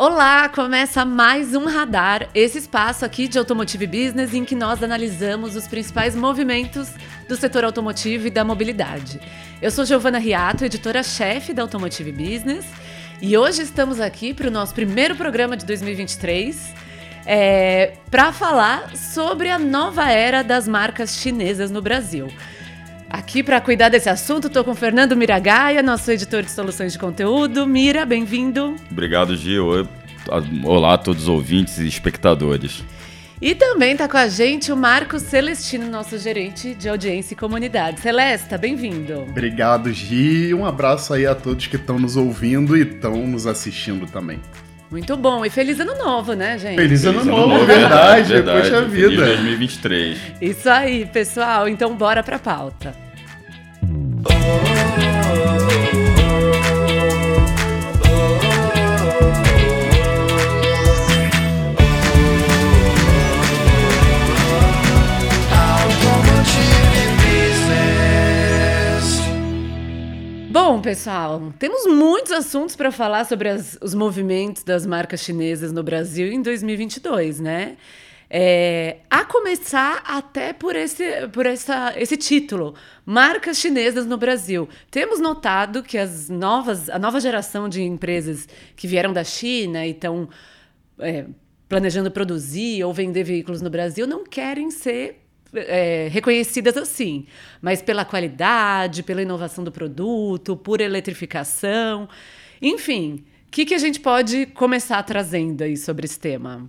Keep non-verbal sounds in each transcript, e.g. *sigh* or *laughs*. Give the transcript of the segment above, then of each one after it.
Olá, começa mais um Radar, esse espaço aqui de Automotive Business em que nós analisamos os principais movimentos do setor automotivo e da mobilidade. Eu sou Giovana Riato, editora-chefe da Automotive Business, e hoje estamos aqui para o nosso primeiro programa de 2023 é, para falar sobre a nova era das marcas chinesas no Brasil. Aqui para cuidar desse assunto, estou com o Fernando Miragaia, nosso editor de soluções de conteúdo. Mira, bem-vindo. Obrigado, Gil. Olá a todos os ouvintes e espectadores. E também está com a gente o Marcos Celestino, nosso gerente de audiência e comunidade. Celesta, bem-vindo. Obrigado, Gi. Um abraço aí a todos que estão nos ouvindo e estão nos assistindo também. Muito bom. E feliz ano novo, né, gente? Feliz, feliz ano, ano, novo, verdade. verdade. Poxa vida. Feliz 2023. Isso aí, pessoal. Então, bora pra pauta. Bom, pessoal, temos muitos assuntos para falar sobre as, os movimentos das marcas chinesas no Brasil em 2022, né? É, a começar até por esse, por essa, esse título, marcas chinesas no Brasil. Temos notado que as novas, a nova geração de empresas que vieram da China e estão é, planejando produzir ou vender veículos no Brasil não querem ser é, reconhecidas assim, mas pela qualidade, pela inovação do produto, por eletrificação. Enfim, o que, que a gente pode começar trazendo aí sobre esse tema?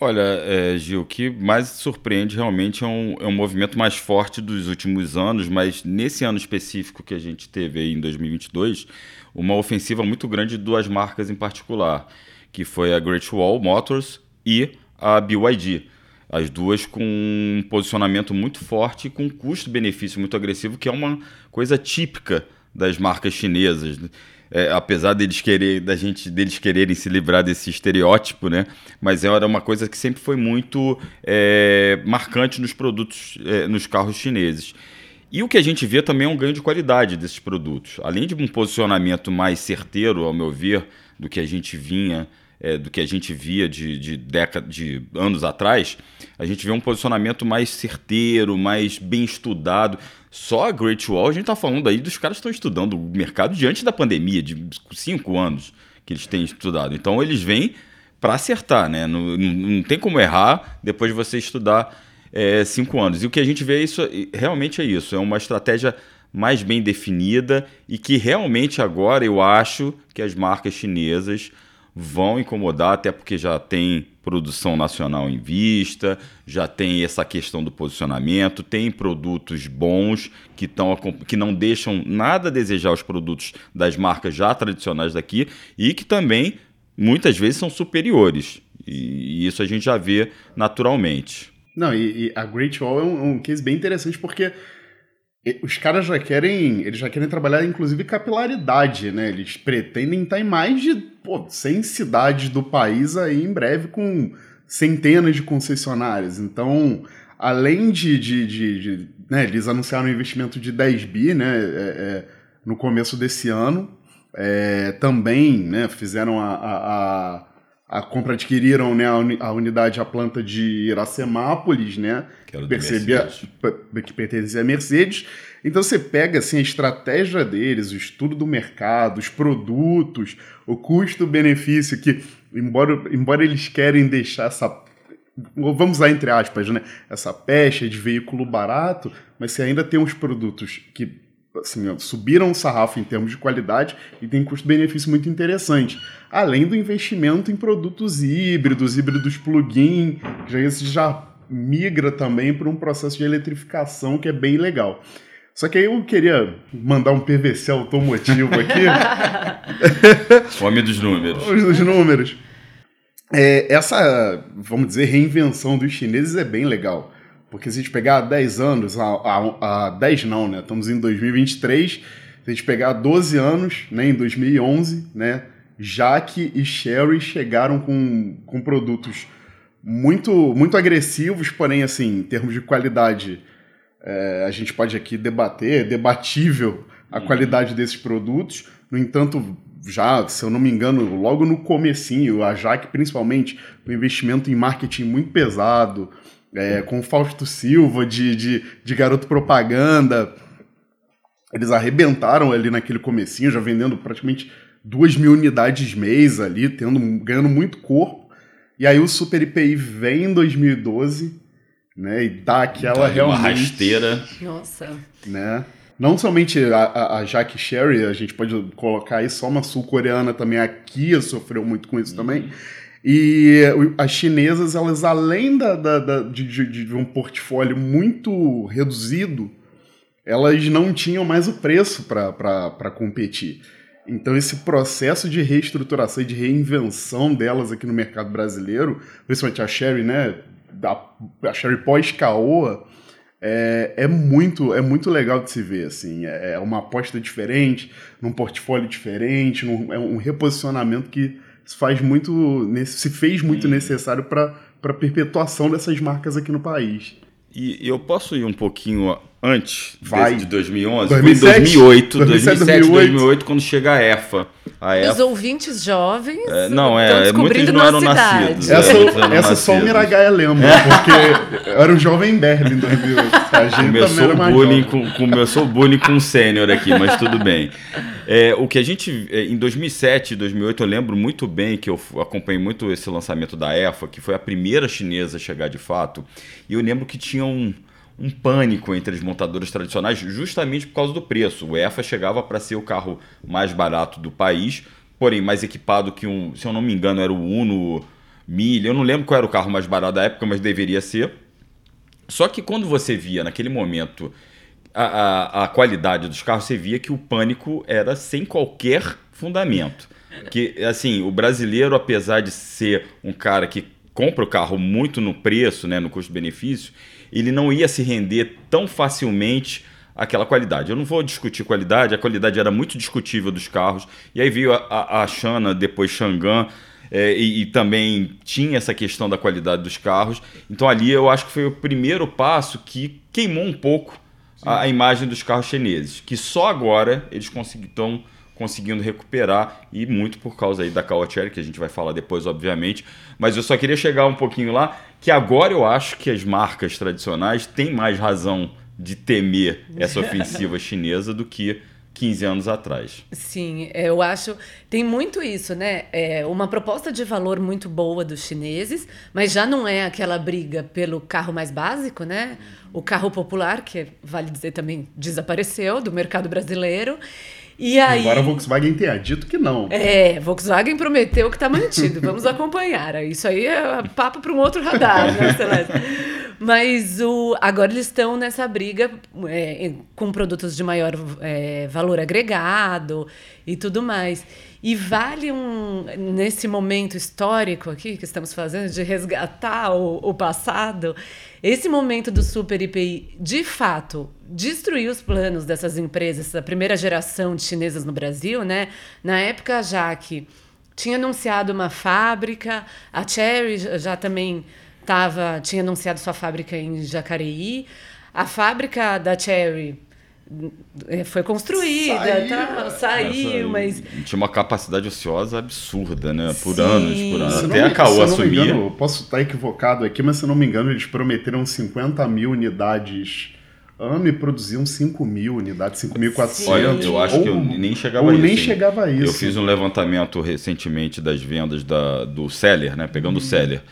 Olha, é, Gil, o que mais surpreende realmente é um, é um movimento mais forte dos últimos anos, mas nesse ano específico que a gente teve aí em 2022, uma ofensiva muito grande de duas marcas em particular, que foi a Great Wall Motors e a BYD. As duas com um posicionamento muito forte e com um custo-benefício muito agressivo, que é uma coisa típica das marcas chinesas. É, apesar deles querer, da gente, deles quererem se livrar desse estereótipo, né? Mas era uma coisa que sempre foi muito é, marcante nos produtos, é, nos carros chineses. E o que a gente vê também é um ganho de qualidade desses produtos. Além de um posicionamento mais certeiro, ao meu ver, do que a gente vinha é, do que a gente via de, de, década, de anos atrás, a gente vê um posicionamento mais certeiro, mais bem estudado. Só a Great Wall, a gente está falando aí dos caras que estão estudando o mercado diante da pandemia, de cinco anos que eles têm estudado. Então eles vêm para acertar, né? Não, não, tem como errar depois de você estudar é, cinco anos. E o que a gente vê é isso, realmente é isso, é uma estratégia mais bem definida e que realmente agora eu acho que as marcas chinesas vão incomodar, até porque já tem produção nacional em vista, já tem essa questão do posicionamento, tem produtos bons que, tão, que não deixam nada a desejar os produtos das marcas já tradicionais daqui e que também muitas vezes são superiores. E isso a gente já vê naturalmente. Não, e, e a Great Wall é um, um case bem interessante porque os caras já querem, eles já querem trabalhar inclusive capilaridade, né? Eles pretendem estar em mais de pô, 100 cidades do país aí em breve com centenas de concessionárias. Então, além de, de, de, de né, eles anunciaram um investimento de 10 bi, né, é, é, no começo desse ano. É, também, né, fizeram a, a, a a compra adquiriram né, a, uni, a, unidade, a planta de Iracemápolis, né? Que era percebia que pertencia à Mercedes. Então você pega assim, a estratégia deles, o estudo do mercado, os produtos, o custo-benefício, que, embora, embora eles querem deixar essa. Vamos usar entre aspas, né? Essa pecha de veículo barato, mas você ainda tem uns produtos que assim, subiram o sarrafo em termos de qualidade e tem custo-benefício muito interessante. Além do investimento em produtos híbridos, híbridos plug-in, já esse já migra também para um processo de eletrificação que é bem legal. Só que aí eu queria mandar um PVC automotivo aqui. *laughs* Fome dos números. Os números. É, essa, vamos dizer, reinvenção dos chineses é bem legal. Porque se a gente pegar 10 anos, a, a, a 10 não, né? Estamos em 2023. Se a gente pegar 12 anos, né, em 2011, né, Jaque e Sherry chegaram com, com produtos muito, muito agressivos, porém, assim, em termos de qualidade, é, a gente pode aqui debater, é debatível a uhum. qualidade desses produtos. No entanto, já, se eu não me engano, logo no comecinho, a Jaque principalmente, o investimento em marketing muito pesado, é, com o Fausto Silva de, de, de garoto propaganda. Eles arrebentaram ali naquele comecinho, já vendendo praticamente duas mil unidades mês ali, tendo, ganhando muito corpo. E aí o Super IPI vem em 2012, né? E dá aquela Então, realmente... Uma rasteira. Nossa. Né? Não somente a, a, a Jack Sherry, a gente pode colocar aí só uma sul-coreana também, a Kia sofreu muito com isso também. E as chinesas, elas além da, da, da de, de, de um portfólio muito reduzido, elas não tinham mais o preço para competir. Então, esse processo de reestruturação e de reinvenção delas aqui no mercado brasileiro, principalmente a Sherry, né? A, a Sherry pós-Caoa, é, é, muito, é muito legal de se ver. Assim. É, é uma aposta diferente, num portfólio diferente, num, é um reposicionamento que se faz muito, se fez muito necessário para a perpetuação dessas marcas aqui no país. E eu posso ir um pouquinho antes Vai. de 2011? 2007, Foi em 2008, 2007, 2007, 2008, quando chega a EFA. A Os EFA ouvintes jovens É, não, é, muitos não eram nossa nascidos. idade. É, Essa, eram essa só o nascidos. Miragaia lembra, porque eu era um jovem Berlim em 2008. A gente Começou o bullying com, começou bullying com o sênior aqui, mas tudo bem. É, o que a gente é, em 2007 e 2008 eu lembro muito bem que eu acompanhei muito esse lançamento da EFA, que foi a primeira chinesa a chegar de fato. E eu lembro que tinha um, um pânico entre as montadoras tradicionais justamente por causa do preço. O EFA chegava para ser o carro mais barato do país, porém mais equipado que um, se eu não me engano, era o Uno Mille. Eu não lembro qual era o carro mais barato da época, mas deveria ser. Só que quando você via naquele momento a, a, a qualidade dos carros, você via que o pânico era sem qualquer fundamento. Que, assim, o brasileiro, apesar de ser um cara que compra o carro muito no preço, né, no custo-benefício, ele não ia se render tão facilmente àquela qualidade. Eu não vou discutir qualidade, a qualidade era muito discutível dos carros. E aí veio a, a, a depois Xangan, é, e, e também tinha essa questão da qualidade dos carros. Então ali eu acho que foi o primeiro passo que queimou um pouco a, a imagem dos carros chineses, que só agora eles estão conseguindo recuperar e muito por causa aí da Kawachery, que a gente vai falar depois, obviamente. Mas eu só queria chegar um pouquinho lá, que agora eu acho que as marcas tradicionais têm mais razão de temer essa ofensiva *laughs* chinesa do que 15 anos atrás. Sim, eu acho. Tem muito isso, né? É uma proposta de valor muito boa dos chineses, mas já não é aquela briga pelo carro mais básico, né? O carro popular, que vale dizer também desapareceu do mercado brasileiro. E aí. Embora a Volkswagen tenha dito que não. É, Volkswagen prometeu que está mantido. Vamos acompanhar. *laughs* Isso aí é papo para um outro radar, né, Celeste? Mas o, agora eles estão nessa briga é, com produtos de maior é, valor agregado e tudo mais. E vale um, nesse momento histórico aqui que estamos fazendo, de resgatar o, o passado, esse momento do Super IPI, de fato, destruiu os planos dessas empresas, da primeira geração de chinesas no Brasil, né? Na época, já que tinha anunciado uma fábrica, a Cherry já também tava, tinha anunciado sua fábrica em Jacareí, a fábrica da Cherry foi construída, Saiu. tá, saiu, Essa- mas Tinha uma capacidade ociosa absurda, né? Por Sim. anos, por anos. Até a Caoa se eu não me assumir. engano, eu posso estar equivocado aqui, mas se eu não me engano, eles prometeram 50 mil unidades ano e produziam 5 mil unidades, 5.400. Olha, eu acho que eu Ou- nem chegava ou a isso. nem hein? chegava a isso. Eu fiz um levantamento recentemente das vendas da, do Seller, né? Pegando o Uhum. Seller,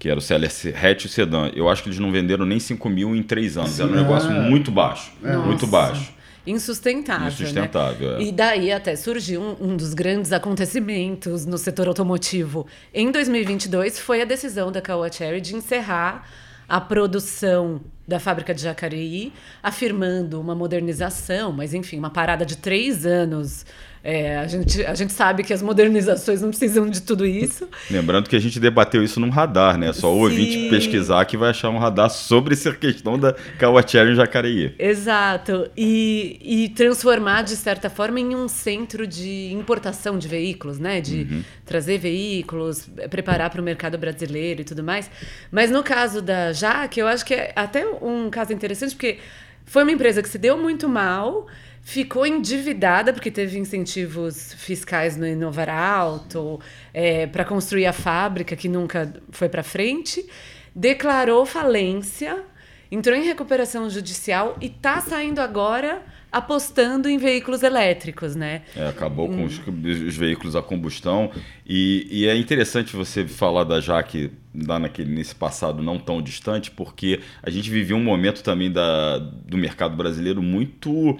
que era o Seller hatch e sedã. Eu acho que eles não venderam nem 5 mil em 3 anos. Era um Sim, negócio é. muito baixo. Muito Nossa. baixo. insustentável. Insustentável, Né? é. E daí até surgiu um, um dos grandes acontecimentos no setor automotivo. Em 2022 foi a decisão da Caoa Cherry de encerrar a produção da fábrica de Jacareí, afirmando uma modernização, mas enfim, uma parada de três anos. É, a, gente, a gente sabe que as modernizações não precisam de tudo isso. Lembrando que a gente debateu isso num radar, né? Só o Sim. ouvinte pesquisar que vai achar um radar sobre essa questão da Kawachery em Jacareí. Exato. E, e transformar, de certa forma, em um centro de importação de veículos, né? De trazer veículos, preparar para o mercado brasileiro e tudo mais. Mas no caso da Jaque, eu acho que é até um caso interessante, porque foi uma empresa que se deu muito mal, ficou endividada porque teve incentivos fiscais no Inovar Alto é, para construir a fábrica que nunca foi para frente, declarou falência, entrou em recuperação judicial e está saindo agora apostando em veículos elétricos, né? É, acabou com os, os, veículos a combustão e, e, é interessante você falar da Jaque lá naquele, nesse passado não tão distante, porque a gente vivia um momento também da, do mercado brasileiro muito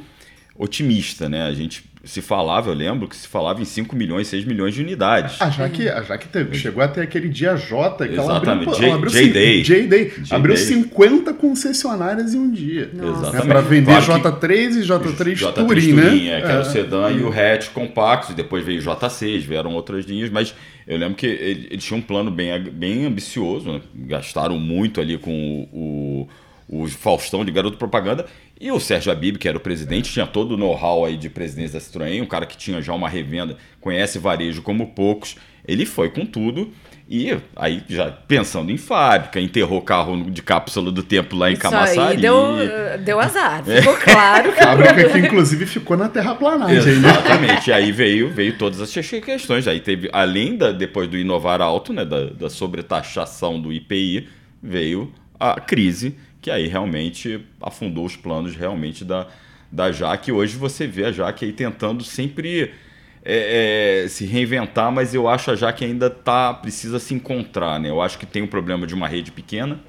otimista, né? A gente se falava, eu lembro que se falava em 5 milhões, 6 milhões de unidades. A Jaque, a Jaque teve, chegou até aquele dia J que Exatamente. ela abriu, J-Day. J-Day. Abriu 50 concessionárias em um dia. Exatamente. Né, para vender claro J3 e J3, J3 Touring, né? É, que é. era o sedã e o hatch compactos, e depois veio o J6, vieram outras linhas, mas eu lembro que eles tinham um plano bem, bem ambicioso, né? gastaram muito ali com o, o, o Faustão de garoto propaganda, e o Sérgio Abib, que era o presidente, tinha todo o know-how aí de presidência da Citroën, um cara que tinha já uma revenda, conhece varejo como poucos. Ele foi com tudo e aí já pensando em fábrica, enterrou o carro de cápsula do tempo lá em Isso Camaçari. Aí deu, deu azar, ficou claro. Que *laughs* fábrica que inclusive ficou na terraplanagem. Exatamente, e aí veio, veio todas as questões. Aí teve, além da, depois do inovar alto, né, da, da sobretaxação do IPI, veio a crise que aí realmente afundou os planos realmente da, da Jaque. Hoje você vê a Jaque aí tentando sempre é, é, se reinventar, mas eu acho a Jaque ainda tá, precisa se encontrar. Né? Eu acho que tem um problema de uma rede pequena,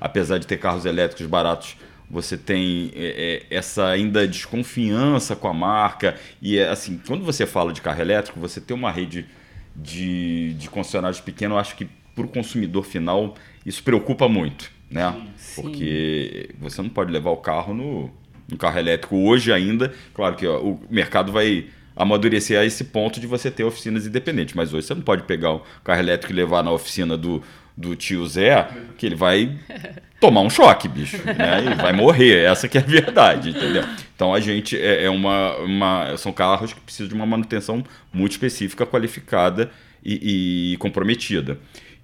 apesar de ter carros elétricos baratos. Você tem é, é essa ainda desconfiança com a marca. E é assim, quando você fala de carro elétrico, você tem uma rede de, de concessionários pequenos, eu acho que para o consumidor final isso preocupa muito né? Sim. Porque você não pode levar o carro no, no carro elétrico hoje ainda. Claro que ó, o mercado vai amadurecer a esse ponto de você ter oficinas independentes, mas hoje você não pode pegar o carro elétrico e levar na oficina do, do tio Zé, que ele vai *laughs* tomar um choque, bicho, né? E vai morrer, essa que é a verdade, entendeu? Então a gente é, é uma, uma, são carros que precisam de uma manutenção muito específica, qualificada e, e comprometida.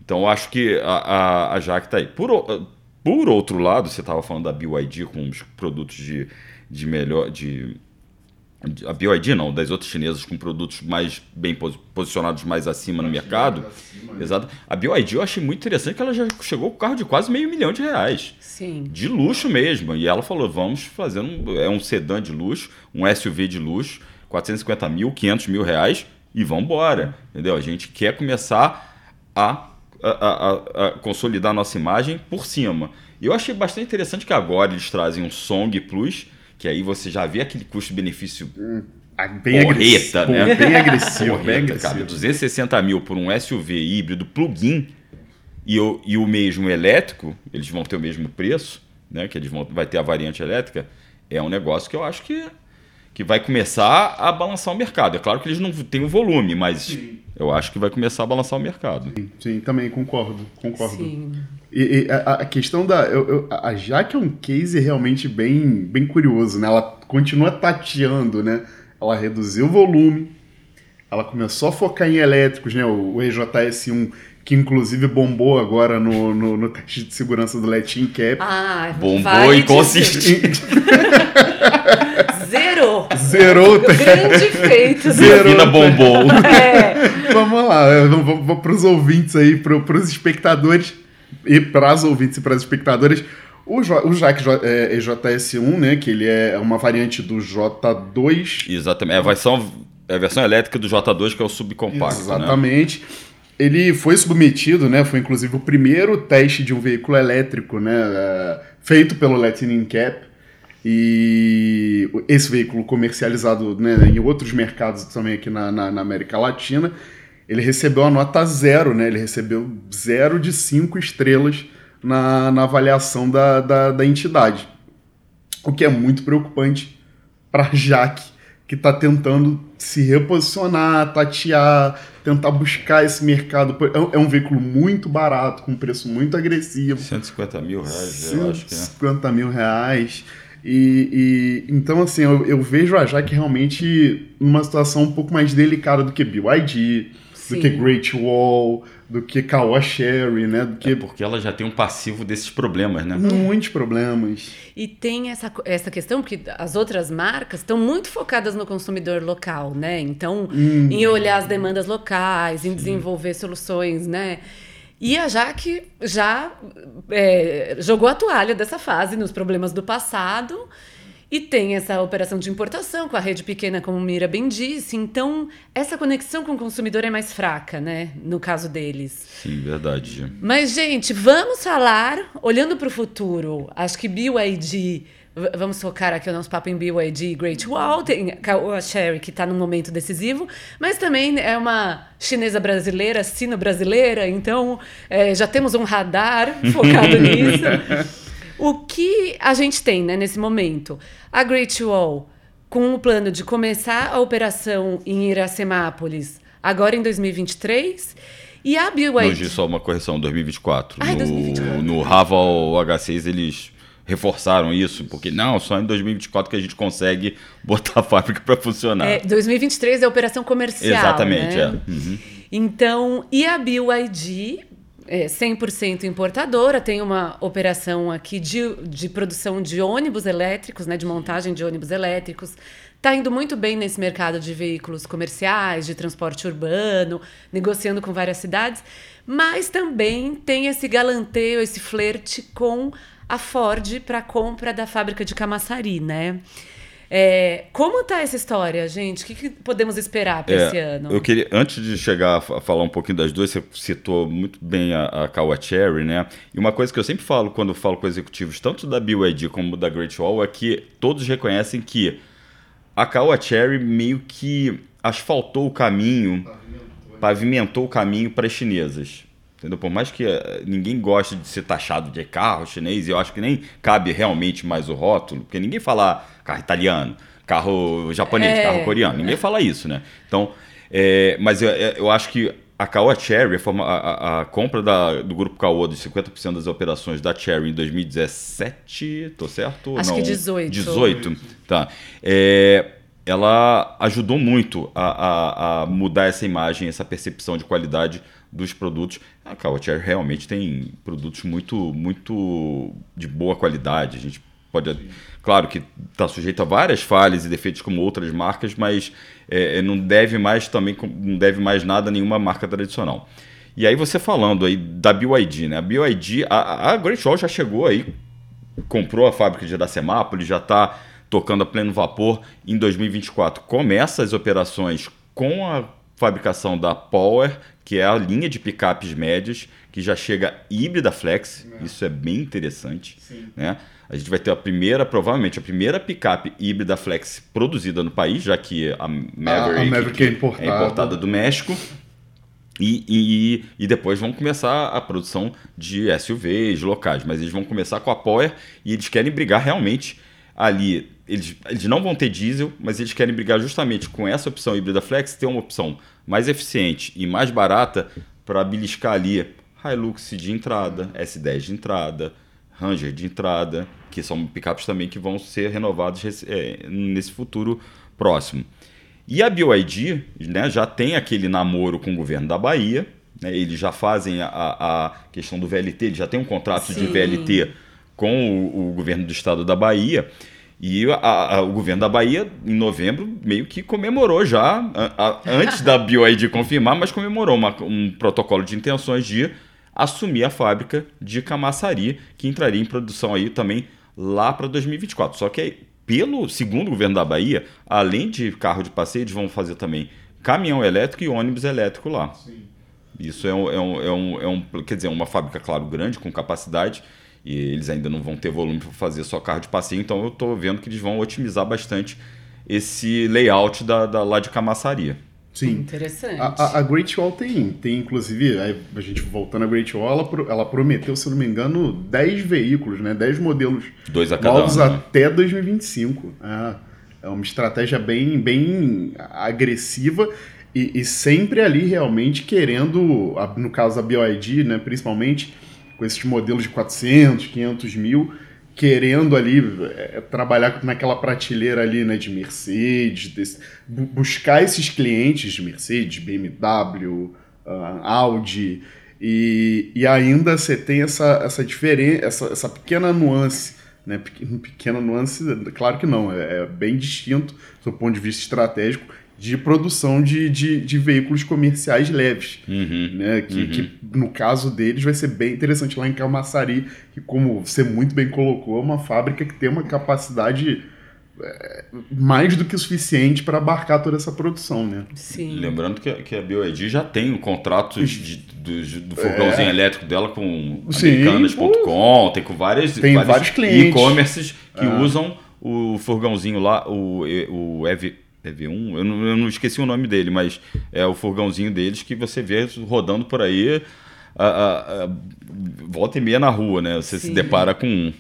Então eu acho que a, a, a Jaque está aí. Por, por outro lado, você estava falando da BYD com os produtos de, de melhor. De, de, a BYD não, das outras chinesas com produtos mais bem posicionados mais acima no mercado. Acima, né? Exato. A BYD eu achei muito interessante que ela já chegou com carro de quase meio milhão de reais. Sim. De luxo mesmo. E ela falou: vamos fazer um. É um sedã de luxo, um SUV de luxo, 450 mil, 500 mil reais e vamos embora. Entendeu? A gente quer começar a a, a, a, consolidar a nossa imagem por cima. E eu achei bastante interessante que agora eles trazem um Song Plus, que aí você já vê aquele custo-benefício hum, bem né? Bem *laughs* agressivo, porreta, bem agressivo. Cara, 260 mil por um SUV híbrido plug-in e o, e o mesmo elétrico, eles vão ter o mesmo preço, né? Que eles vão vai ter a variante elétrica. É um negócio que eu acho que que vai começar a balançar o mercado. É claro que eles não têm o volume, mas sim. Eu acho que vai começar a balançar o mercado. Sim, sim também concordo, concordo. Sim. E, e a, a, questão da. Eu, eu, a Jaque é um case realmente bem, bem curioso, né? Ela continua tateando, né? Ela reduziu o volume, ela começou a focar em elétricos, né? O, o EJS1 que inclusive bombou agora no, no, no, teste de segurança do Latin Cap. Ah, bombou e consistiu. *laughs* Zerou. Zerou. Grande feito. Zerou. Vida bombou. É. Vamos lá, vamos para os ouvintes aí, para os espectadores e para as ouvintes e para as espectadoras. O, o Jack é, EJS1, né, que ele é uma variante do J2. Exatamente, é a versão, é a versão elétrica do J2, que é o subcompacto. Né? Exatamente. Né? Ele foi submetido, né, foi inclusive o primeiro teste de um veículo elétrico né, é, feito pelo Lightning Cap. E esse veículo comercializado né, em outros mercados também aqui na, na, na, América Latina, ele recebeu a nota zero, né? Ele recebeu zero de cinco estrelas na, na avaliação da, da, da entidade. O que é muito preocupante para Jaque, que está tentando se reposicionar, tatear, tentar buscar esse mercado. É um é veículo muito barato, com preço muito agressivo. 150 mil reais, eu acho que é. 150 mil reais. E, e, então, assim, eu, eu, vejo a Jaque realmente numa situação um pouco mais delicada do que BYD, Sim. do que Great Wall, do que Caoa Sherry, né? Do que... É porque ela já tem um passivo desses problemas, né? Muitos problemas. E tem essa, essa questão, porque as outras marcas estão muito focadas no consumidor local, né? Então, hum. em olhar as demandas locais, em Sim. desenvolver soluções, né? E a Jaque já é, jogou a toalha dessa fase nos problemas do passado e tem essa operação de importação com a rede pequena, como Mira bem disse. Então, essa conexão com o consumidor é mais fraca, né? No caso deles. Sim, verdade. Mas, gente, vamos falar, olhando para o futuro, acho que BYD. Vamos focar aqui o nosso papo em BYD Great Wall, tem a Sherry, que está num momento decisivo, mas também é uma chinesa brasileira, sino-brasileira, então é, já temos um radar *laughs* focado nisso. *laughs* O que a gente tem né, nesse momento? A Great Wall, com o plano de começar a operação em Iracemápolis agora em 2023. E a BYD... Hoje só uma correção, 2024. Ai, no, 2024. no Raval H6 eles reforçaram isso, porque não, só em 2024 que a gente consegue botar a fábrica para funcionar. É, 2023 é operação comercial. Exatamente, né? é. Uhum. Então, e a BYD é 100% importadora, tem uma operação aqui de, de produção de ônibus elétricos, né, de montagem de ônibus elétricos. Está indo muito bem nesse mercado de veículos comerciais, de transporte urbano, negociando com várias cidades, mas também tem esse galanteio, esse flerte com a Ford para a compra da fábrica de Camaçari, né? É, como tá essa história, gente? O que, que podemos esperar para é, esse ano? Eu queria, antes de chegar a falar um pouquinho das duas, você citou muito bem a, a Kawa Cherry, né? E uma coisa que eu sempre falo quando falo com executivos, tanto da BYD como da Great Wall, é que todos reconhecem que a Kawa Cherry meio que asfaltou o caminho, pavimentou, pavimentou o caminho para as chinesas. Entendeu? Por mais que eh, ninguém goste de ser taxado de carro chinês, eu acho que nem cabe realmente mais o rótulo, porque ninguém fala carro italiano, carro japonês, é. carro coreano, ninguém fala isso, né? Então, é, mas eu, eu acho que a Caoa Cherry, a, a, a, compra da, do grupo Caoa de 50% das operações da Cherry em 2017, tô certo? Acho Não, que 18. 18, tá. É, ela ajudou muito a, a, a, mudar essa imagem, essa percepção de qualidade dos produtos. A Cowchair realmente tem produtos muito, muito de boa qualidade. A gente pode, claro que está sujeito a várias falhas e defeitos como outras marcas, mas é, é, não deve mais também não deve mais nada nenhuma marca tradicional. E aí você falando aí da BYD, né? A BYD, a, a Great Wall já chegou aí, comprou a fábrica de Iracemápolis, já está tocando a pleno vapor em 2024. Começa as operações com a fabricação da Power, que é a linha de picapes médias, que já chega híbrida flex. É. Isso é bem interessante. Né? A gente vai ter a primeira, provavelmente, a primeira picape híbrida flex produzida no país, já que a Maverick, a, a Maverick é, importada. é, importada. do México. E, e, e, depois vão começar a produção de SUVs locais, mas eles vão começar com a Power e eles querem brigar realmente ali eles, eles não vão ter diesel, mas eles querem brigar justamente com essa opção híbrida flex, ter uma opção mais eficiente e mais barata para beliscar ali Hilux de entrada, S10 de entrada, Ranger de entrada, que são picapes também que vão ser renovados é, nesse futuro próximo. E a BYD né, já tem aquele namoro com o governo da Bahia, né, eles já fazem a, a questão do VLT, eles já tem um contrato Sim. de VLT com o, o governo do estado da Bahia. E a, a, o governo da Bahia, em novembro, meio que comemorou já, a, antes da BioID confirmar, mas comemorou uma, um protocolo de intenções de assumir a fábrica de Camaçari, que entraria em produção aí também lá para 2024. Só que, pelo segundo governo da Bahia, além de carro de passeio, eles vão fazer também caminhão elétrico e ônibus elétrico lá. Sim. Isso é um, é, um, é, um, é um, quer dizer, uma fábrica, claro, grande, com capacidade, e eles ainda não vão ter volume para fazer só carro de passeio, então eu estou vendo que eles vão otimizar bastante esse layout da, da lá de Camaçaria. Sim. Interessante. A, a, Great Wall tem, tem inclusive, a gente voltando à Great Wall, ela, ela prometeu, se não me engano, 10 veículos, né? 10 modelos Dois a cada novos ano, né? até 2025. É, é uma estratégia bem, bem agressiva e, e sempre ali realmente querendo, no caso da BioID, né, principalmente, com esses modelos de 400, 500 mil, querendo ali é, trabalhar naquela prateleira ali, né, de Mercedes, desse, buscar esses clientes de Mercedes, BMW, uh, Audi, E, e ainda você tem essa, essa diferença, essa, essa pequena nuance, né? Pequena nuance, claro que não, é, é bem distinto do ponto de vista estratégico de produção de, de, de veículos comerciais leves. Uhum, né? Que, uhum. que, no caso deles, vai ser bem interessante lá em Camaçari, que, como você muito bem colocou, é uma fábrica que tem uma capacidade é, mais do que suficiente para abarcar toda essa produção, né? Sim. Lembrando que, que a BioID já tem um contrato de, do, do fogãozinho é. elétrico dela com americanas.com, tem com várias, tem vários clientes e-commerces que é. usam o furgãozinho lá, o, o EV, EV1, eu não, eu não esqueci o nome dele, mas é o furgãozinho deles que você vê rodando por aí, a, a, a volta e meia na rua, né? Você Sim. se depara com um.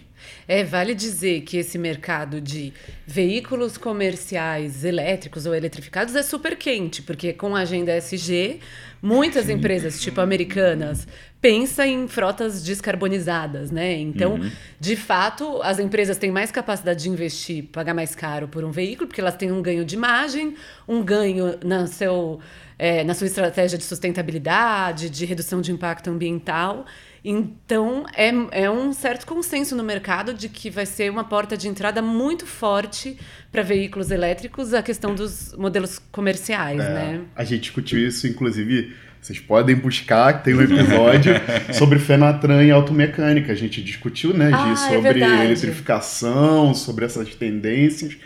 É, vale dizer que esse mercado de veículos comerciais elétricos ou eletrificados é super quente, porque com a agenda SG, muitas empresas, tipo americanas, pensam em frotas descarbonizadas, né? Então, uhum. de fato, as empresas têm mais capacidade de investir, pagar mais caro por um veículo, porque elas têm um ganho de imagem, um ganho na, seu, é, na sua estratégia de sustentabilidade, de redução de impacto ambiental. Então, é, é um certo consenso no mercado de que vai ser uma porta de entrada muito forte para veículos elétricos a questão dos modelos comerciais, é, né? A gente discutiu isso, inclusive, vocês podem buscar, tem um episódio *laughs* sobre Fenatran e automecânica. A gente discutiu, né, ah, disso, é sobre verdade. eletrificação, sobre essas tendências.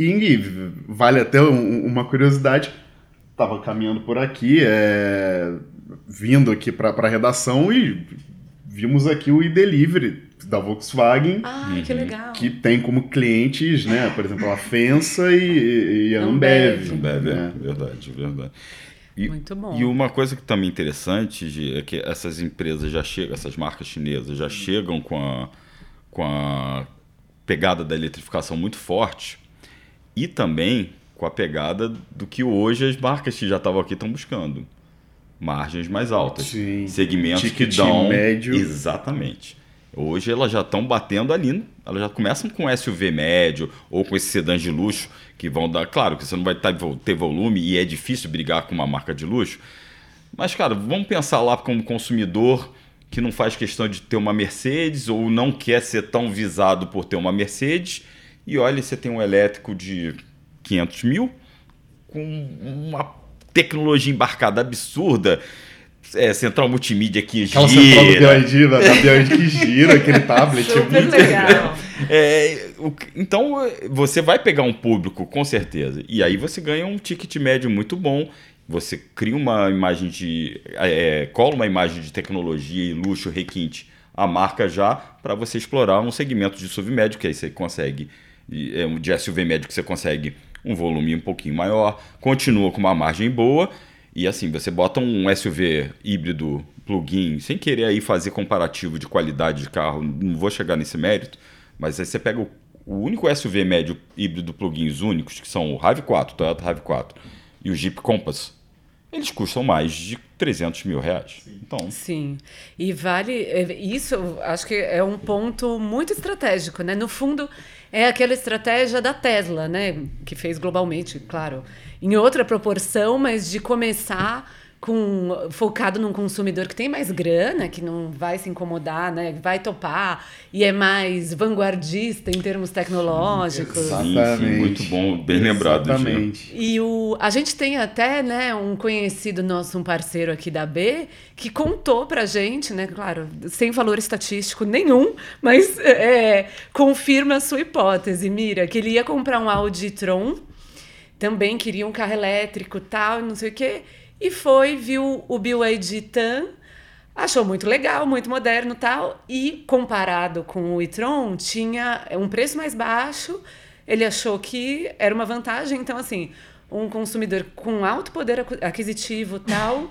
E vale até um, uma curiosidade, estava caminhando por aqui, é, vindo aqui para a redação e vimos aqui o e-delivery da Volkswagen. Ah, que uhum. legal. Que tem como clientes, né, por exemplo, a Fensa e, e a Ambev. Ambev, né? é verdade, verdade. E, Muito bom. E uma coisa que também interessante Gi, é que essas empresas já chegam, essas marcas chinesas já chegam com a, com a pegada da eletrificação muito forte e também com a pegada do que hoje as marcas que já estavam aqui estão buscando margens mais altas. Sim. Segmentos Ticket que dão. médio. Exatamente. Hoje elas já estão batendo ali, elas já começam com SUV médio ou com esses sedãs de luxo que vão dar. Claro que você não vai ter volume e é difícil brigar com uma marca de luxo. Mas, cara, vamos pensar lá como consumidor que não faz questão de ter uma Mercedes ou não quer ser tão visado por ter uma Mercedes. E olha, você tem um elétrico de 500 mil com uma tecnologia embarcada absurda. É, central multimídia que Aquela gira. Aquela central do BioID, da BioID que gira, aquele tablet. Super é muito legal. É, o, então, você vai pegar um público, com certeza. E aí você ganha um ticket médio muito bom. Você cria uma imagem de... É, cola uma imagem de tecnologia e luxo, requinte a marca já para você explorar um segmento de SUV médio, que aí você consegue... É, de SUV médio que você consegue um volume um pouquinho maior, continua com uma margem boa. E assim, você bota um SUV híbrido plug-in, sem querer aí fazer comparativo de qualidade de carro, não vou chegar nesse mérito, mas aí você pega o, o único SUV médio híbrido plugins únicos, que são o RAV4, Toyota RAV4 e o Jeep Compass, eles custam mais de 300 mil reais. Sim. Então... Sim. E vale. É, isso, acho que é um ponto muito estratégico, né? No fundo, é aquela estratégia da Tesla, né? Que fez globalmente, claro, em outra proporção, mas de começar com focado num consumidor que tem mais grana, que não vai se incomodar, né? Vai topar e é mais vanguardista em termos tecnológicos. Exatamente. Sim, muito bom, bem lembrado. Exatamente. E o a gente tem até, né, um conhecido nosso, um parceiro aqui da B, que contou pra gente, né, claro, sem valor estatístico nenhum, mas *laughs* é, confirma a sua hipótese, Mira, que ele ia comprar um Audi Tron, também queria um carro elétrico, tal, não sei o quê e foi, viu o BYD Tan, achou muito legal, muito moderno tal. E comparado com o e-tron, tinha um preço mais baixo. Ele achou que era uma vantagem. Então, assim, um consumidor com alto poder aquisitivo tal,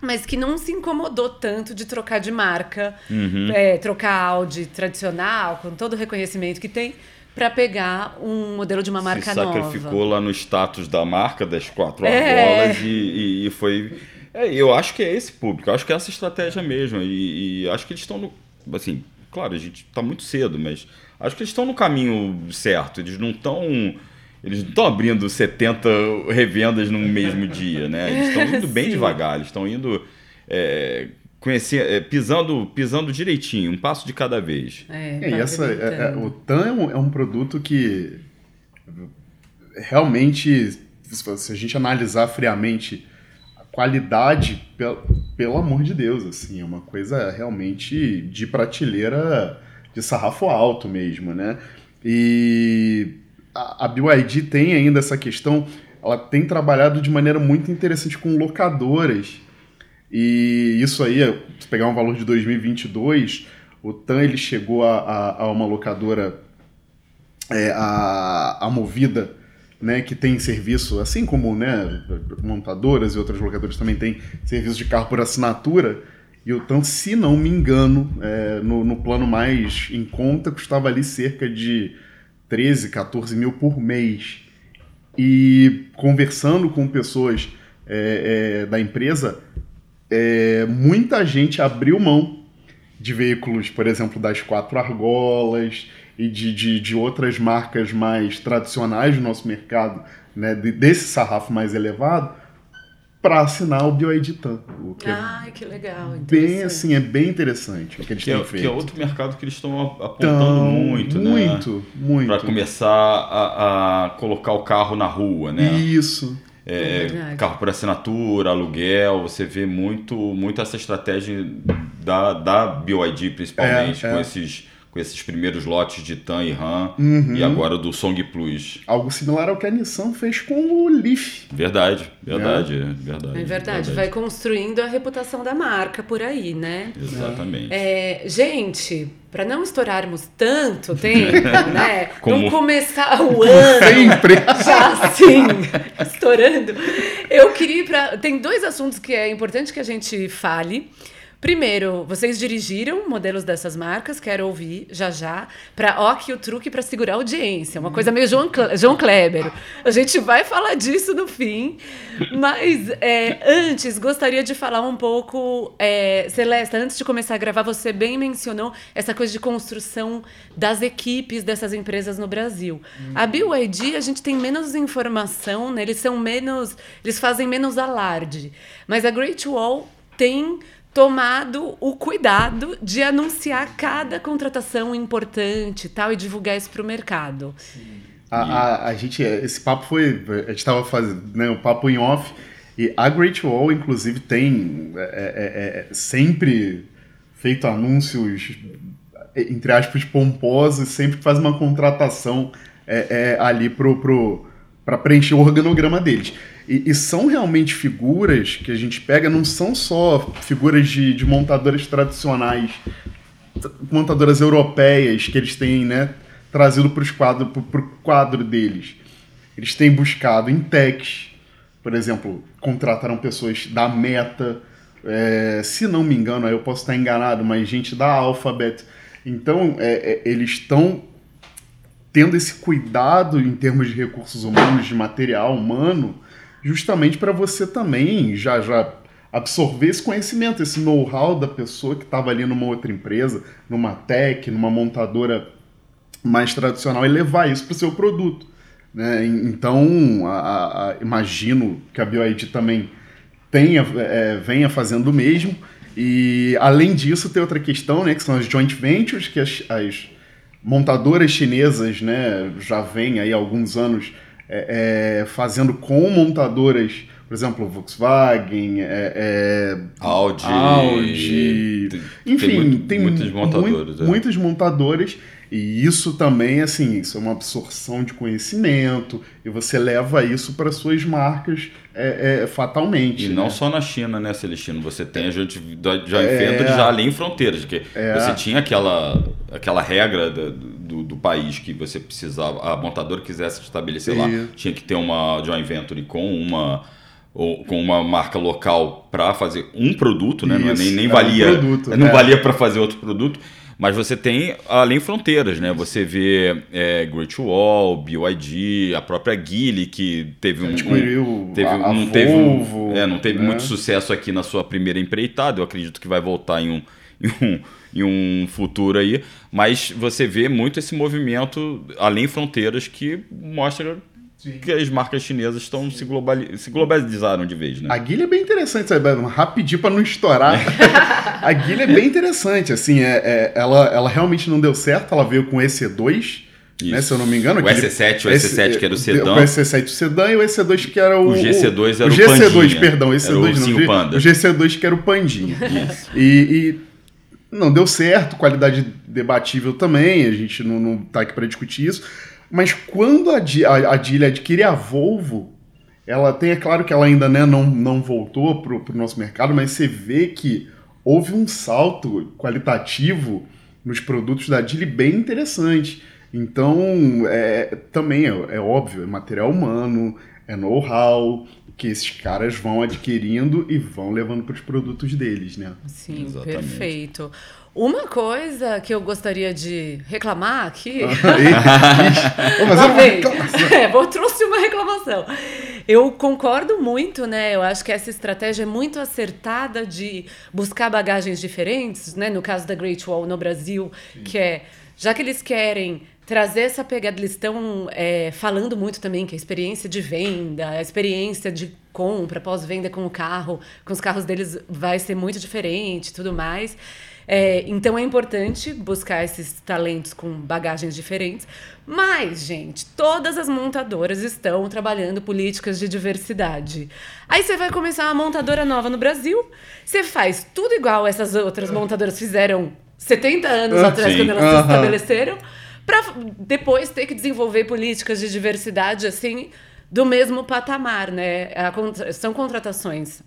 mas que não se incomodou tanto de trocar de marca, uhum. é, trocar Audi tradicional, com todo o reconhecimento que tem, para pegar um modelo de uma marca Se sacrificou nova. lá no status da marca das quatro é. argolas e, e, foi. É, eu acho que é esse público, eu acho que é essa estratégia mesmo. E, e acho que eles estão no. Assim, claro, a gente está muito cedo, mas acho que eles estão no caminho certo. Eles não estão. Eles não estão abrindo 70 revendas no mesmo dia, né? Eles estão indo *laughs* bem devagar, eles estão indo. É, conhecer, é, pisando, pisando direitinho, um passo de cada vez. É, é, essa, é, é, o TAN é um, é um, produto que realmente, se a gente analisar friamente a qualidade, pelo, pelo amor de Deus, assim, é uma coisa realmente de prateleira de sarrafo alto mesmo, né? E a, a BYD tem ainda essa questão, ela tem trabalhado de maneira muito interessante com locadoras e isso aí, se pegar um valor de 2022, o TAN ele chegou a, a, a uma locadora, é, a, a Movida, né, que tem serviço, assim como né, montadoras e outras locadoras também têm serviço de carro por assinatura. E o TAN, se não me engano, é, no, no plano mais em conta, custava ali cerca de 13, 14 mil por mês. E conversando com pessoas é, é, da empresa, é, muita gente abriu mão de veículos, por exemplo, das quatro argolas e de, de, de outras marcas mais tradicionais do nosso mercado, né, desse sarrafo mais elevado, para assinar o Bioeditan. O que Ai, é que legal. Bem assim, é bem interessante o que eles que têm é, feito. Que é outro mercado que eles estão apontando então, muito, né? Muito, muito. Para começar a, a, colocar o carro na rua, né? Isso. É, é carro por assinatura, aluguel, você vê muito, muito essa estratégia da, da BYD, principalmente, é, com, é. Esses, com esses primeiros lotes de TAN e RAM, uhum. e agora do Song Plus. Algo similar ao que a Nissan fez com o Leaf. Verdade, verdade, é. verdade. É verdade, verdade, vai construindo a reputação da marca por aí, né? Exatamente. É, gente, para não estourarmos tanto *laughs* tempo, né? *laughs* Como... Não começar o ano *laughs* Sempre. já assim, estourando. Eu queria para tem dois assuntos que é importante que a gente fale. Primeiro, vocês dirigiram modelos dessas marcas, quero ouvir já já, para ok o truque para segurar a audiência, uma coisa meio João, João Kleber. A gente vai falar disso no fim, mas é, antes gostaria de falar um pouco, é, Celeste, antes de começar a gravar, você bem mencionou essa coisa de construção das equipes dessas empresas no Brasil. Hum. A BYD, a gente tem menos informação, né? eles são menos, eles fazem menos alarde, mas a Great Wall tem tomado o cuidado de anunciar cada contratação importante tal e divulgar isso para o mercado. A, a, a, gente, esse papo foi, a gente estava fazendo né, o papo em off e a Great Wall, inclusive, tem é, é, é, sempre feito anúncios entre aspas pomposos, sempre faz uma contratação é, é, ali pro, pro, para preencher o organograma deles. E, e, são realmente figuras que a gente pega, não são só figuras de, de montadoras tradicionais, montadoras europeias que eles têm né, trazido para quadro, o quadro deles. Eles têm buscado em techs, por exemplo, contrataram pessoas da Meta, é, se não me engano, eu posso estar enganado, mas gente da Alphabet. Então, é, é, eles estão tendo esse cuidado em termos de recursos humanos, de material humano, justamente para você também já já absorver esse conhecimento, esse know-how da pessoa que estava ali numa outra empresa, numa tech, numa montadora mais tradicional e levar isso para o seu produto. Né? Então, a, a, imagino que a BioID também tenha, é, venha fazendo o mesmo. E, além disso, tem outra questão, né, que são as joint ventures, que as, as montadoras chinesas né, já vêm aí há alguns anos é, é, fazendo com montadoras, por exemplo, Volkswagen, é, é Audi, Audi enfim, tem, tem muitas montadoras. Muito, é. Muitas montadoras e isso também, assim, isso é uma absorção de conhecimento e você leva isso para suas marcas é, é, fatalmente. E né? não só na China, né, Celestino? Você tem a gente já enfrenta é, já ali em fronteiras, que é. você tinha aquela, aquela regra do, do, do, país que você precisava, a montadora quisesse estabelecer lá, tinha que ter uma joint venture com uma ou com uma marca local para fazer um produto, né? Isso, não é, nem, nem valia, um produto, não valia para fazer outro produto. Mas você tem além fronteiras, né? Você vê é, Great Wall, BYD, a própria Geely, que teve um. um teve, a, a não, teve um, é, não teve né? muito sucesso aqui na sua primeira empreitada. Eu acredito que vai voltar em um, *laughs* em um, em um futuro aí. Mas você vê muito esse movimento além fronteiras que mostra Sim. que as marcas chinesas estão se, globali se globalizaram de vez, né? A guilha é bem interessante, sabe? Rapidinho para não estourar. *laughs* a guilha é bem interessante, assim, é, é, ela, ela realmente não deu certo, ela veio com EC2, né, se eu não me engano. O EC7, o EC7 que era o sedã. O EC7 o sedã e o EC2 que era o... O GC2 era o, o GC2, Pandinha. perdão, o EC2 não, o, Panda. o GC2 que era o Pandinha. Isso. E, e não deu certo, qualidade debatível também, a gente não, não tá aqui para discutir isso. Mas quando a, a, a Dilly adquire a Volvo, ela tem, é claro que ela ainda né, não, não voltou para o nosso mercado, mas você vê que houve um salto qualitativo nos produtos da Dilly bem interessante. Então, é, também é, é óbvio, é material humano, é know-how, que esses caras vão adquirindo e vão levando para os produtos deles, né? Sim, Exatamente. perfeito. Uma coisa que eu gostaria de reclamar aqui. *laughs* Fazer *laughs* uma. É, vou trouxe uma reclamação. Eu concordo muito, né? Eu acho que essa estratégia é muito acertada de buscar bagagens diferentes, né? No caso da Great Wall no Brasil, Sim. que é já que eles querem trazer essa pegada, eles estão é, falando muito também que a experiência de venda, a experiência de compra, pós-venda com o carro, com os carros deles vai ser muito diferente, tudo mais. É, então é importante buscar esses talentos com bagagens diferentes. Mas, gente, todas as montadoras estão trabalhando políticas de diversidade. Aí você vai começar uma montadora nova no Brasil, você faz tudo igual essas outras montadoras fizeram 70 anos ah, atrás, sim. quando elas se estabeleceram, para depois ter que desenvolver políticas de diversidade assim do mesmo patamar, né? são contratações.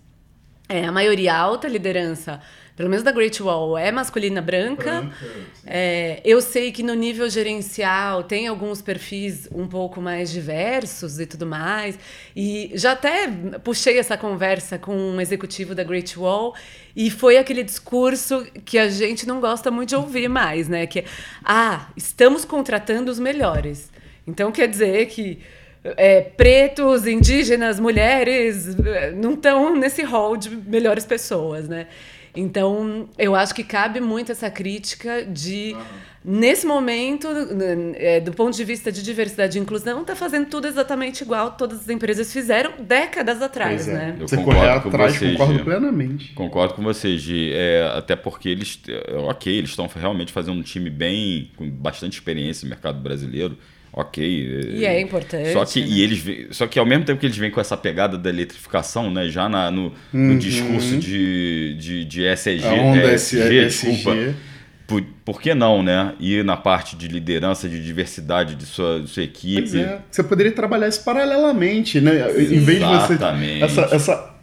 É, a maioria alta liderança pelo menos da Great Wall, é masculina branca. branca é, eu sei que no nível gerencial tem alguns perfis um pouco mais diversos e tudo mais. E já até puxei essa conversa com um executivo da Great Wall e foi aquele discurso que a gente não gosta muito de ouvir mais, né? Que é, ah, estamos contratando os melhores. Então quer dizer que é, pretos, indígenas, mulheres não estão nesse hall de melhores pessoas, né? Então, eu acho que cabe muito essa crítica de, uhum. nesse momento, é, do ponto de vista de diversidade e inclusão, tá fazendo tudo exatamente igual todas as empresas fizeram décadas atrás, é. né? Eu você correr atrás, com concordo plenamente. Concordo com você, Gi. É, até porque eles, é, ok, eles estão realmente fazendo um time bem, com bastante experiência no mercado brasileiro ok. E é importante. Só que, né? e eles, só que ao mesmo tempo que eles vêm com essa pegada da eletrificação, né, já na, no, uhum. no discurso de, de, de SEG, a onda SG, desculpa. Por, por, que não, né? Ir na parte de liderança, de diversidade de sua, de sua equipe. Pois é. Você poderia trabalhar isso paralelamente, né? Em vez de você. Essa, essa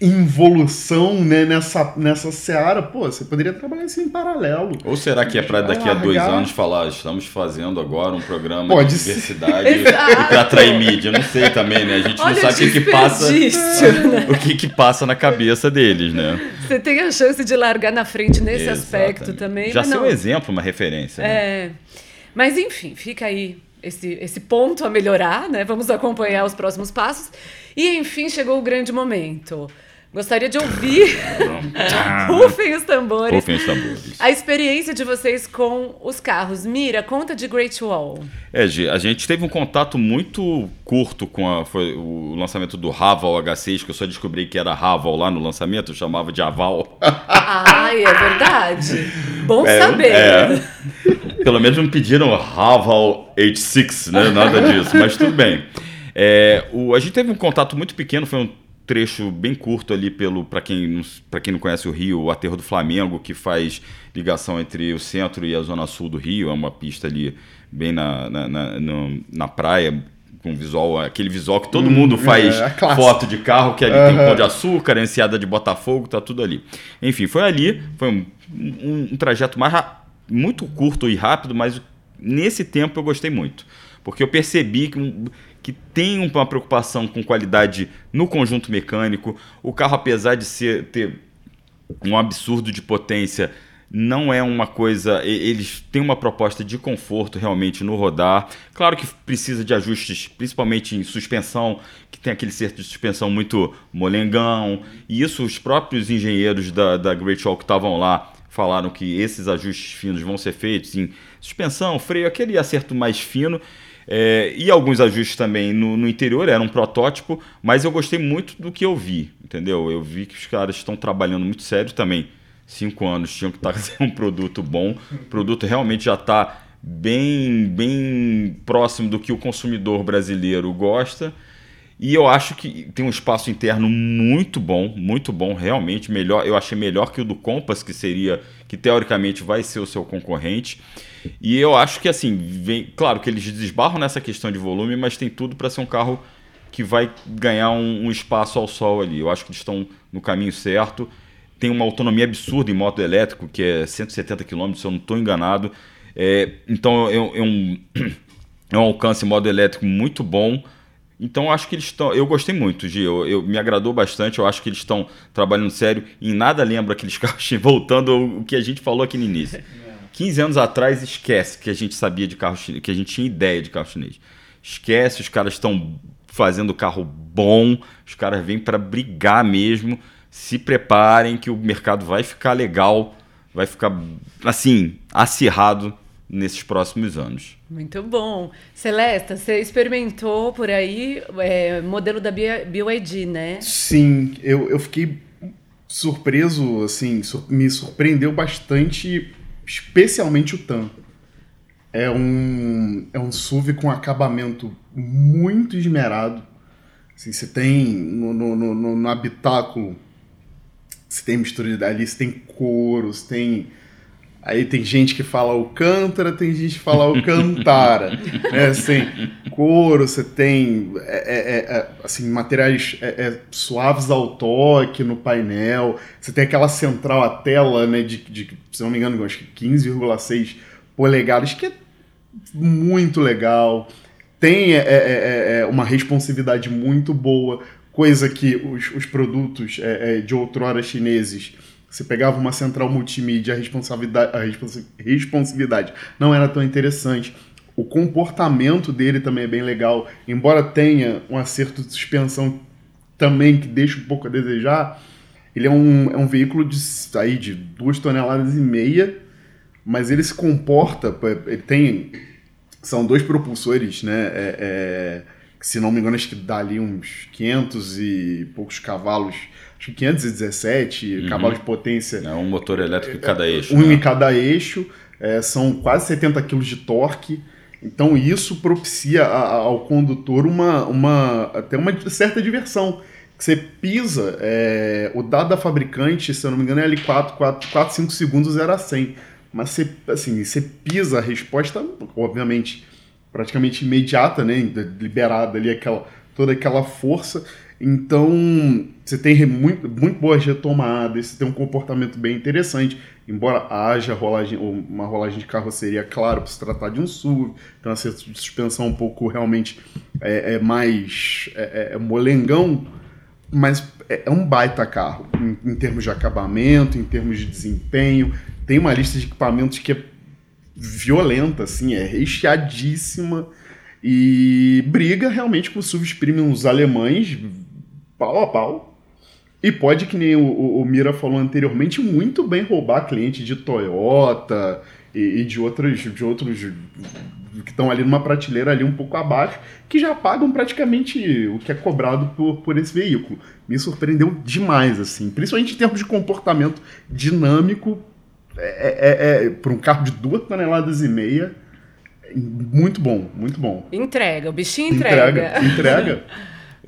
involução né, nessa, nessa seara, pô, você poderia trabalhar isso em paralelo. Ou será que é para daqui a dois anos falar, estamos fazendo agora um programa Pode de diversidade e para atrair mídia? Não sei também, né? A gente Olha não sabe o que, que passa. *laughs* Né? O que, que passa na cabeça deles, né? Você tem a chance de largar na frente nesse Exatamente. aspecto também. Já ser um exemplo, uma referência. Né? É. Mas enfim, fica aí esse, esse ponto a melhorar, né? Vamos acompanhar os próximos passos. E enfim, chegou o grande momento. Gostaria de ouvir. *laughs* Rufem os tambores. Rufem os tambores. A experiência de vocês com os carros. Mira, conta de Great Wall. É, Gi, a gente teve um contato muito curto com a, foi o lançamento do Raval H6, que eu só descobri que era Raval lá no lançamento, eu chamava de Aval. Ai, é verdade. Bom é, saber. É. Pelo menos me pediram Raval H6, né? Nada disso, mas tudo bem. É, o, a gente teve um contato muito pequeno, foi um trecho bem curto ali pelo para quem para quem não conhece o Rio, o aterro do Flamengo que faz ligação entre o centro e a zona sul do Rio, é uma pista ali bem na na, na, no, na praia com visual aquele visual que todo hum, mundo faz é, foto de carro que ali uhum. tem um pão de açúcar, a enseada de Botafogo, tá tudo ali. Enfim, foi ali, foi um, um, um trajeto mais muito curto e rápido, mas nesse tempo eu gostei muito porque eu percebi que que tem uma preocupação com qualidade no conjunto mecânico. O carro, apesar de ser, ter um absurdo de potência, não é uma coisa. Eles têm uma proposta de conforto realmente no rodar. Claro que precisa de ajustes, principalmente em suspensão, que tem aquele certo de suspensão muito molengão. E isso os próprios engenheiros da, da Great Wall que estavam lá falaram que esses ajustes finos vão ser feitos em suspensão, freio, aquele acerto mais fino. É, e alguns ajustes também no, no, interior, era um protótipo, mas eu gostei muito do que eu vi, entendeu? Eu vi que os caras estão trabalhando muito sério também. Cinco anos tinham que estar tá *laughs* fazendo um produto bom. O produto realmente já está bem, bem próximo do que o consumidor brasileiro gosta. E eu acho que tem um espaço interno muito bom, muito bom, realmente melhor. Eu achei melhor que o do Compass, que seria, que teoricamente vai ser o seu concorrente. E eu acho que assim, vem, claro que eles desbarram nessa questão de volume, mas tem tudo para ser um carro que vai ganhar um, um, espaço ao sol ali. Eu acho que eles estão no caminho certo. Tem uma autonomia absurda em moto elétrico, que é 170 km, se eu não estou enganado. É, então é, é, um, é um *clears throat* alcance em modo elétrico muito bom. Então acho que eles estão. Eu gostei muito, Gi. Eu, eu, me agradou bastante. Eu acho que eles estão trabalhando sério. Em nada lembra aqueles *laughs* carros voltando o que a gente falou aqui no início. *laughs* 15 anos atrás, esquece que a gente sabia de carro chinês, que a gente tinha ideia de carro chinês. Esquece, os caras estão fazendo carro bom, os caras vêm para brigar mesmo. Se preparem que o mercado vai ficar legal, vai ficar assim, acirrado nesses próximos anos. Muito bom. Celesta, você experimentou por aí é, modelo da BYD, né? Sim, eu, eu fiquei surpreso, assim, me surpreendeu bastante, especialmente o TAM. É um, é um SUV com acabamento muito esmerado. Assim, você tem no, no, no, no habitáculo, você tem mistura de ali, você tem couro, você tem Aí tem gente que fala Alcântara, tem gente que fala Alcantara. *laughs* né? Assim, couro, você tem é, é, é, é assim, materiais é, é, suaves ao toque no painel. Você tem aquela central a tela, né, de, de se não me engano, acho que 15,6 polegadas, que é muito legal. Tem uma responsividade muito boa, coisa que os, os produtos de outrora chineses você pegava uma central multimídia, a responsabilidade, a responsividade não era tão interessante. O comportamento dele também é bem legal, embora tenha um acerto de suspensão também que deixa um pouco a desejar. Ele é um, é um veículo de, aí, de duas toneladas e meia, mas ele se comporta, ele tem, são dois propulsores, né, é, é, se não me engano acho que dá ali uns 500 e poucos cavalos acho que 517 uhum. cavalos de potência. É um motor elétrico em cada eixo. Um né? em cada eixo, é, são quase 70 kg de torque. Então isso propicia a, a, ao condutor uma, uma, até uma certa diversão. Você pisa, é, o dado da fabricante, se eu não me engano, é ali 4, 4, 4 5 segundos era 100. Mas você, assim, você pisa a resposta, obviamente, praticamente imediata, né? Liberada ali aquela, toda aquela força. Então, você tem muito, muito boas retomadas, você tem um comportamento bem interessante, embora haja rolagem, uma rolagem de carroceria, claro, por se tratar de um SUV, então essa suspensão um pouco realmente é, é mais é, é, é molengão, mas é, é um baita carro, em, em, termos de acabamento, em termos de desempenho, tem uma lista de equipamentos que é violenta, assim, é recheadíssima, e briga realmente com os premiums alemães, pau a pau. E pode, que nem o, o, o, Mira falou anteriormente, muito bem roubar cliente de Toyota e, e de, outros, de outros que estão ali numa prateleira ali um pouco abaixo, que já pagam praticamente o que é cobrado por, por esse veículo. Me surpreendeu demais, assim, principalmente em termos de comportamento dinâmico, é, é, é para um carro de duas toneladas e meia, muito bom, muito bom. Entrega, o bichinho entrega. Entrega, entrega.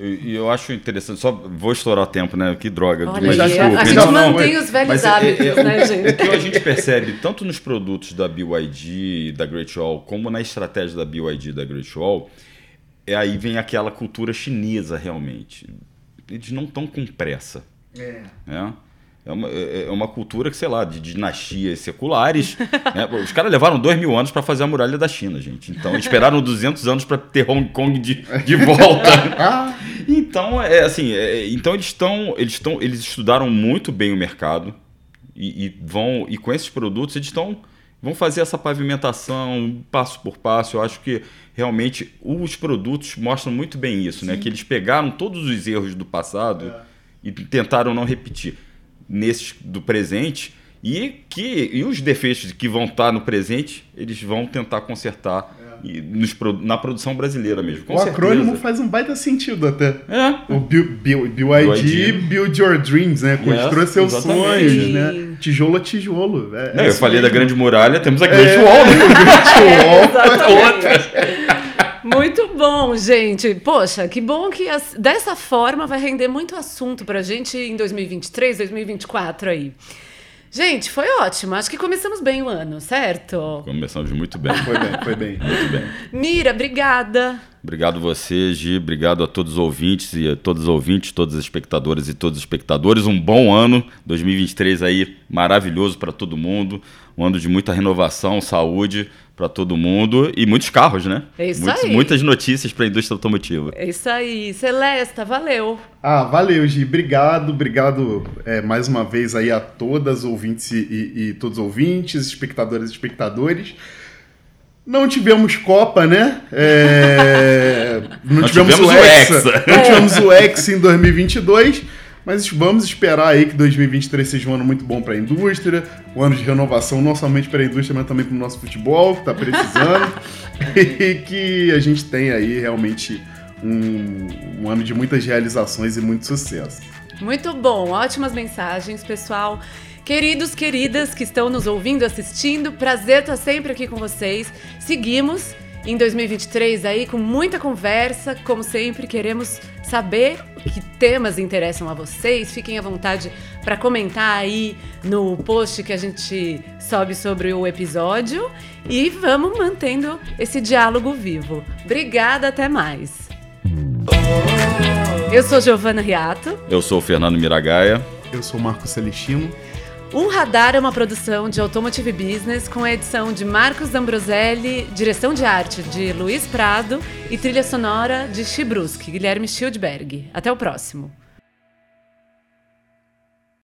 E eu acho interessante, só vou estourar o tempo, né? Que droga. Olha, mas, desculpa. A gente não, mantém não, os velhos hábitos, é, é, né, gente? O que a gente percebe, tanto nos produtos da BYD e da Great Wall, como na estratégia da BYD e da Great Wall, é aí vem aquela cultura chinesa, realmente. Eles não estão com pressa. É. Né? É uma, é, é uma cultura que, sei lá, de dinastias seculares. *laughs* né? Os caras levaram dois mil anos para fazer a muralha da China, gente. Então, esperaram 200 anos para ter Hong Kong de, de volta. *laughs* então, é assim, é, então eles estão, eles estão, eles estudaram muito bem o mercado e, e vão e com esses produtos eles estão vão fazer essa pavimentação passo por passo. Eu acho que realmente os produtos mostram muito bem isso, né? Sim. né? Que eles pegaram todos os erros do passado é. e tentaram não repetir nesses do presente e que e os defeitos que vão estar no presente, eles vão tentar consertar e nos, na produção brasileira mesmo. o certeza. acrônimo faz um baita sentido até. É. O BYD, Build Your Dreams, né? Construa seus exatamente. sonhos, né? Tijolo a tijolo. É, é eu falei mesmo. da Grande Muralha, temos a Grande é, Wall. Né? *laughs* Grande Wall. *laughs* Outra. Muito bom, gente. Poxa, que bom que as, dessa forma vai render muito assunto pra gente em 2023, 2024 aí. Gente, foi ótimo. Acho que começamos bem o ano, certo? Começamos muito bem. Foi bem, foi bem. Muito bem. Mira, obrigada. Obrigado você, Gi. Obrigado a todos os ouvintes e a todos os ouvintes, todos os espectadores e todos os espectadores. Um bom ano 2023 aí, maravilhoso para todo mundo. Um ano de muita renovação, saúde para todo mundo e muitos carros, né? É isso Muitos, aí. Muitas notícias para a indústria automotiva. É isso aí. Celesta, valeu. Ah, valeu, Gi. Obrigado, obrigado é, mais uma vez aí a todas ouvintes e, e, e todos os ouvintes, espectadoras e espectadores. Não tivemos Copa, né? É... *laughs* Não, não, tivemos, tivemos o Hexa. Hexa. Não tivemos o Hexa em 2022. Mas vamos esperar aí que 2023 seja um ano muito bom para a indústria, um ano de renovação não somente para a indústria, mas também para o nosso futebol, que está precisando, *laughs* e que a gente tenha aí realmente um, um ano de muitas realizações e muito sucesso. Muito bom, ótimas mensagens, pessoal. Queridos, queridas que estão nos ouvindo, assistindo, prazer estar sempre aqui com vocês. Seguimos em 2023 aí com muita conversa, como sempre, queremos saber que temas interessam a vocês. Fiquem à vontade para comentar aí no post que a gente sobe sobre o episódio e vamos mantendo esse diálogo vivo. Obrigada, até mais. Eu sou Giovana Riato. Eu sou o Fernando Miragaia. Eu sou o Marco Celestino. Um Radar é uma produção de Automotive Business com a edição de Marcos Ambroselli, direção de arte de Luiz Prado e trilha sonora de Chibruski, Guilherme Schildberg. Até o próximo.